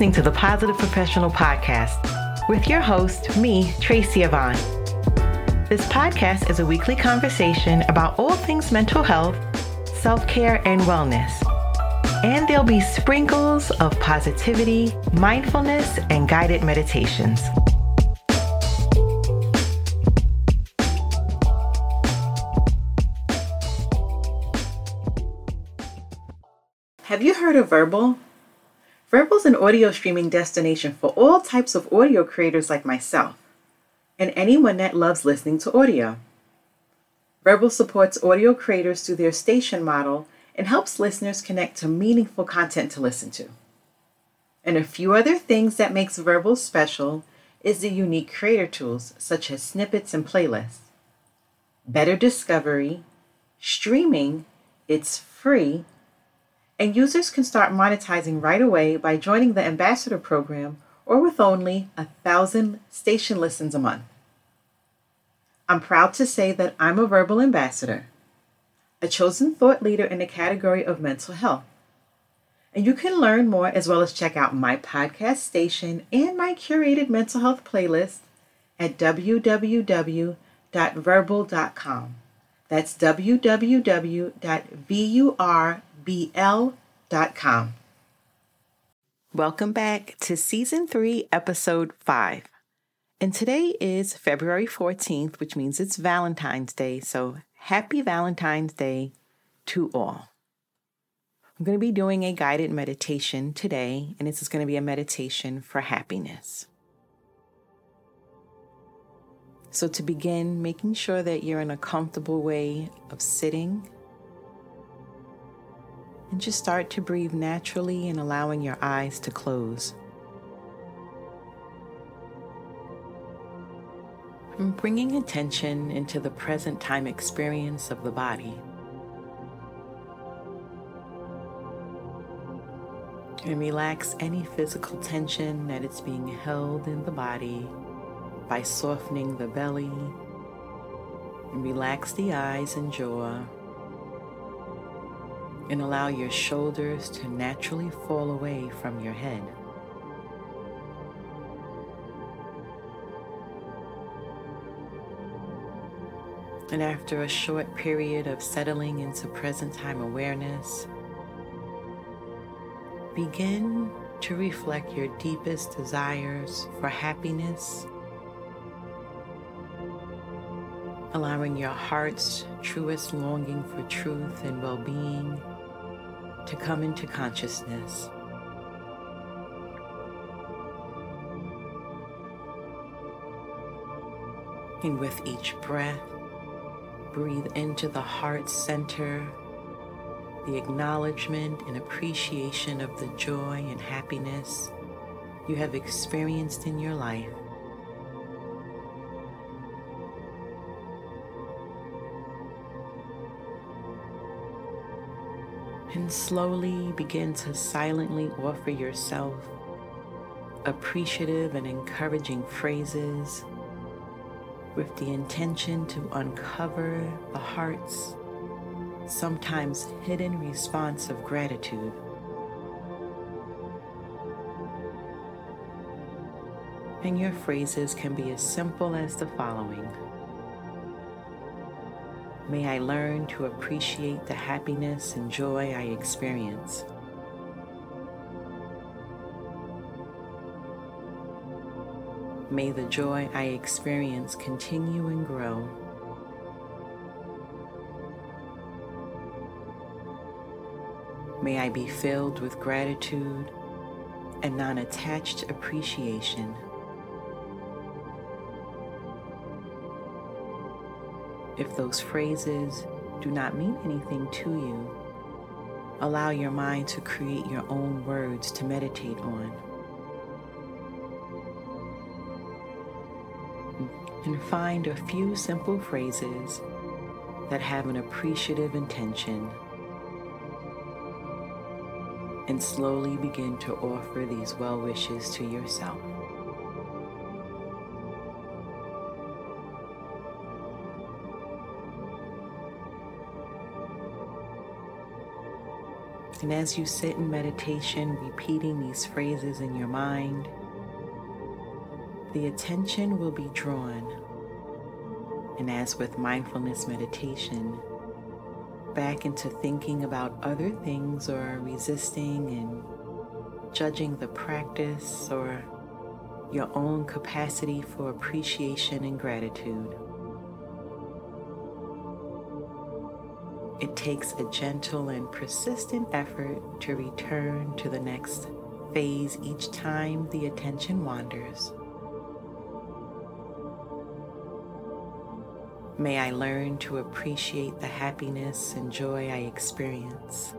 listening to the Positive Professional Podcast with your host, me, Tracy Yvonne. This podcast is a weekly conversation about all things mental health, self care, and wellness. And there'll be sprinkles of positivity, mindfulness, and guided meditations. Have you heard of Vurbl? Vurbl is an audio streaming destination for all types of audio creators like myself and anyone that loves listening to audio. Vurbl supports audio creators through their station model and helps listeners connect to meaningful content to listen to. And a few other things that makes Vurbl special is the unique creator tools such as snippets and playlists. Better discovery, streaming, it's free, and users can start monetizing right away by joining the Ambassador program or with only a thousand station listens a month. I'm proud to say that I'm a Vurbl ambassador, a chosen thought leader in the category of mental health. And you can learn more as well as check out my podcast station and my curated mental health playlist at www.vurbl.com. That's www.vurbl.com bl.com. Welcome back to Season 3, Episode 5. And today is February 14th, which means it's Valentine's Day. So happy Valentine's Day to all. I'm going to be doing a guided meditation today, and this is going to be a meditation for happiness. So, to begin, making sure that you're in a comfortable way of sitting and just start to breathe naturally and allowing your eyes to close. And bringing attention into the present time experience of the body. And relax any physical tension that is being held in the body by softening the belly. And relax the eyes and jaw and allow your shoulders to naturally fall away from your head. And after a short period of settling into present time awareness, begin to reflect your deepest desires for happiness, allowing your heart's truest longing for truth and well being to come into consciousness. And with each breath, breathe into the heart center the acknowledgement and appreciation of the joy and happiness you have experienced in your life. And slowly begin to silently offer yourself appreciative and encouraging phrases with the intention to uncover the heart's sometimes hidden response of gratitude. And your phrases can be as simple as the following. May I learn to appreciate the happiness and joy I experience. May the joy I experience continue and grow. May I be filled with gratitude and non attached appreciation. If those phrases do not mean anything to you, allow your mind to create your own words to meditate on. And find a few simple phrases that have an appreciative intention. And slowly begin to offer these well wishes to yourself. And as you sit in meditation, repeating these phrases in your mind, the attention will be drawn. And as with mindfulness meditation, back into thinking about other things or resisting and judging the practice or your own capacity for appreciation and gratitude. It takes a gentle and persistent effort to return to the next phase each time the attention wanders. May I learn to appreciate the happiness and joy I experience.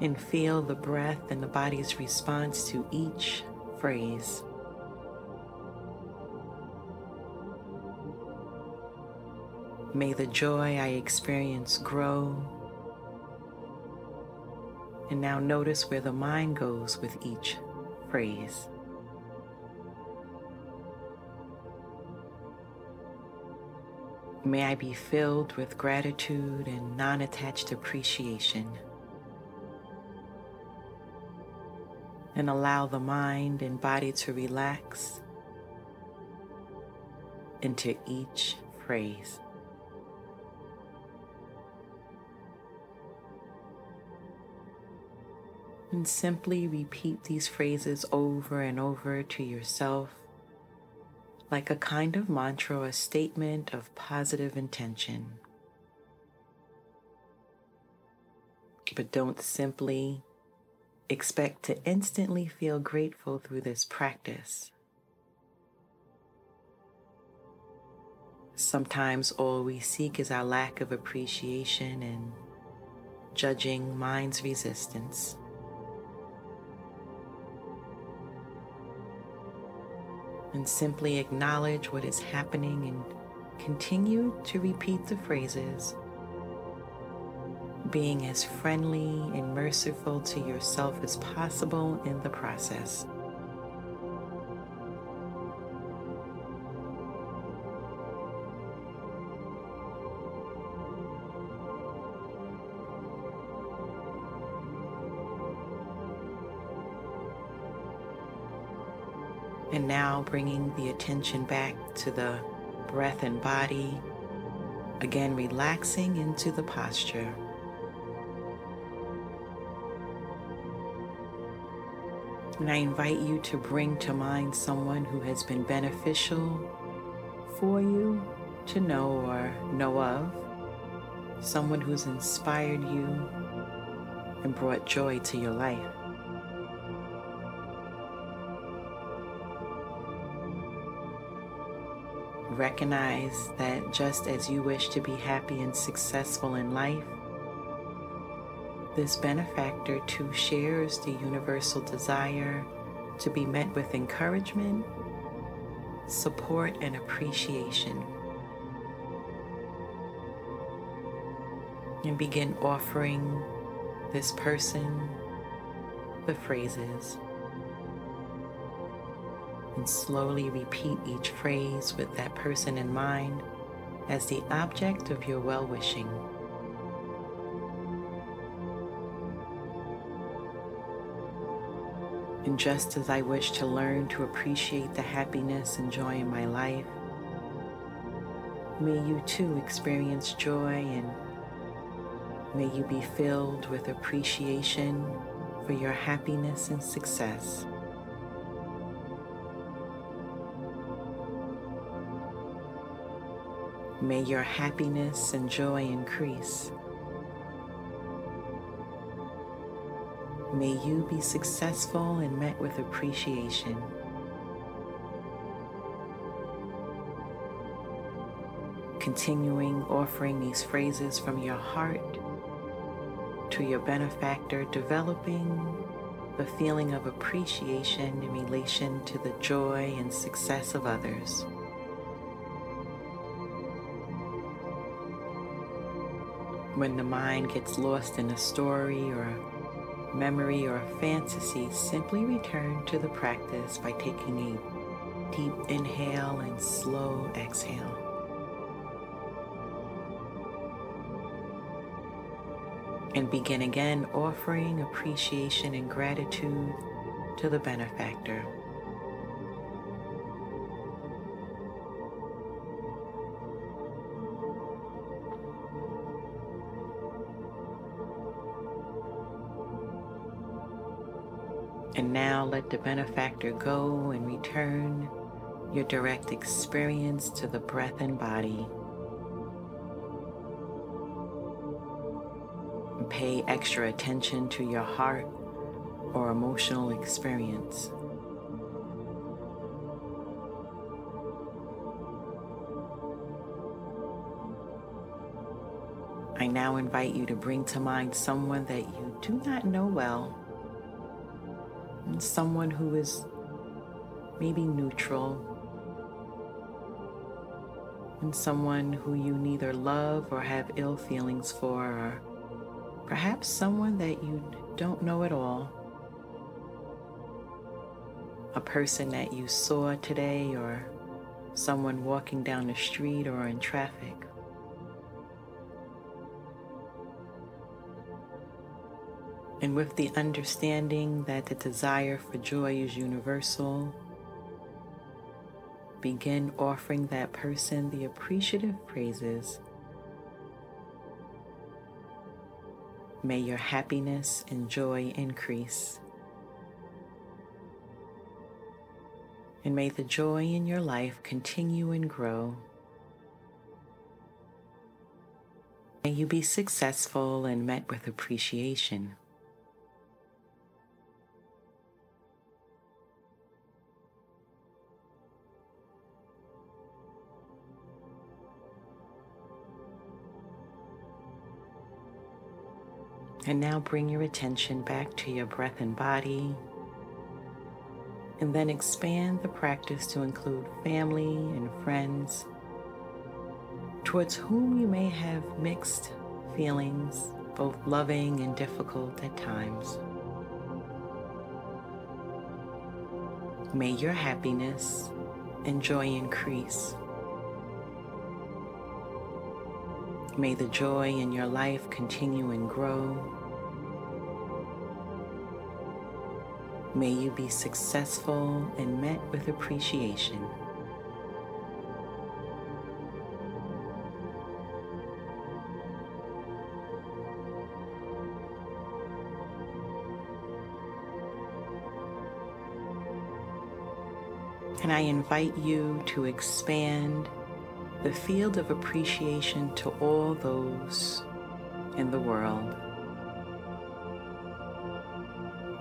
And feel the breath and the body's response to each phrase. May the joy I experience grow. And now notice where the mind goes with each phrase. May I be filled with gratitude and non attached appreciation. And allow the mind and body to relax into each phrase. And simply repeat these phrases over and over to yourself like a kind of mantra or statement of positive intention. But don't simply expect to instantly feel grateful through this practice. Sometimes all we seek is our lack of appreciation and judging mind's resistance. And simply acknowledge what is happening and continue to repeat the phrases, being as friendly and merciful to yourself as possible in the process. Now bringing the attention back to the breath and body, again relaxing into the posture. And I invite you to bring to mind someone who has been beneficial for you to know or know of, someone who's inspired you and brought joy to your life. Recognize that just as you wish to be happy and successful in life, this benefactor too shares the universal desire to be met with encouragement, support, and appreciation. And begin offering this person the phrases and slowly repeat each phrase with that person in mind as the object of your well wishing. And just as I wish to learn to appreciate the happiness and joy in my life, may you too experience joy and may you be filled with appreciation for your happiness and success. May your happiness and joy increase. May you be successful and met with appreciation. Continuing offering these phrases from your heart to your benefactor, developing the feeling of appreciation in relation to the joy and success of others. When the mind gets lost in a story or a memory or a fantasy, simply return to the practice by taking a deep inhale and slow exhale. And begin again offering appreciation and gratitude to the benefactor. And now let the benefactor go and return your direct experience to the breath and body. Pay extra attention to your heart or emotional experience. I now invite you to bring to mind someone that you do not know well someone who is maybe neutral, and someone who you neither love or have ill feelings for, or perhaps someone that you don't know at all. A person that you saw today, or someone walking down the street or in traffic. And with the understanding that the desire for joy is universal, begin offering that person the appreciative praises. May your happiness and joy increase. And may the joy in your life continue and grow. May you be successful and met with appreciation. And now bring your attention back to your breath and body. And then expand the practice to include family and friends towards whom you may have mixed feelings, both loving and difficult at times. May your happiness and joy increase. May the joy in your life continue and grow. May you be successful and met with appreciation. And I invite you to expand the field of appreciation to all those in the world.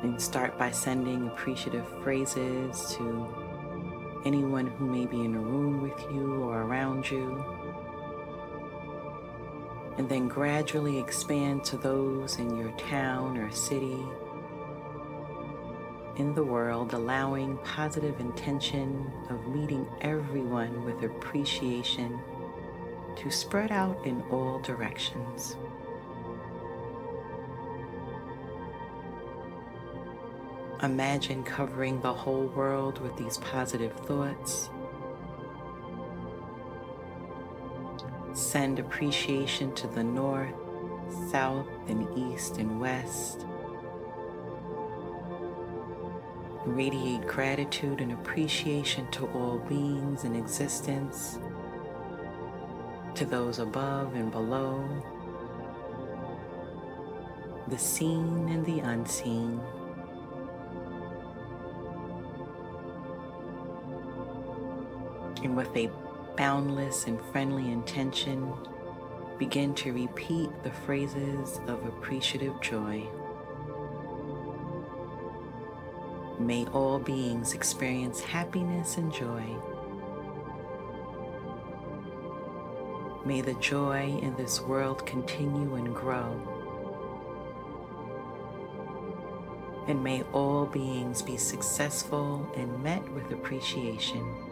And start by sending appreciative phrases to anyone who may be in a room with you or around you. And then gradually expand to those in your town or city in the world, allowing positive intention of meeting everyone with appreciation to spread out in all directions. Imagine covering the whole world with these positive thoughts. Send appreciation to the north, south, and east and west. Radiate gratitude and appreciation to all beings in existence, to those above and below, the seen and the unseen. And with a boundless and friendly intention, begin to repeat the phrases of appreciative joy. May all beings experience happiness and joy. May the joy in this world continue and grow. And may all beings be successful and met with appreciation.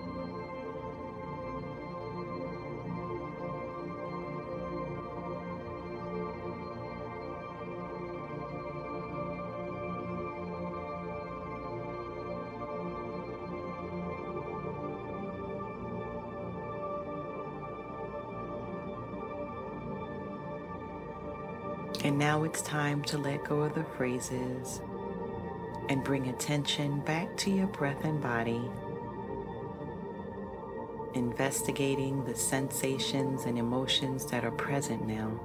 Now it's time to let go of the phrases and bring attention back to your breath and body, investigating the sensations and emotions that are present now.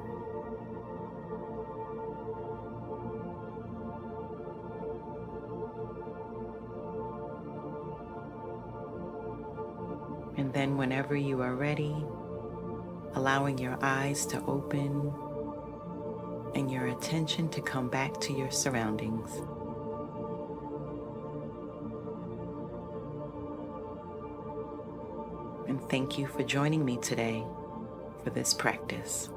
And then, whenever you are ready, allowing your eyes to open and your attention to come back to your surroundings. And thank you for joining me today for this practice.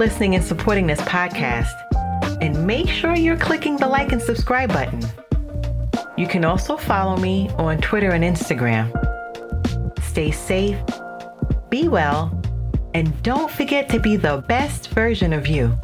Listening and supporting this podcast. And make sure you're clicking the like and subscribe button. You can also follow me on Twitter and Instagram. Stay safe, be well, and don't forget to be the best version of you.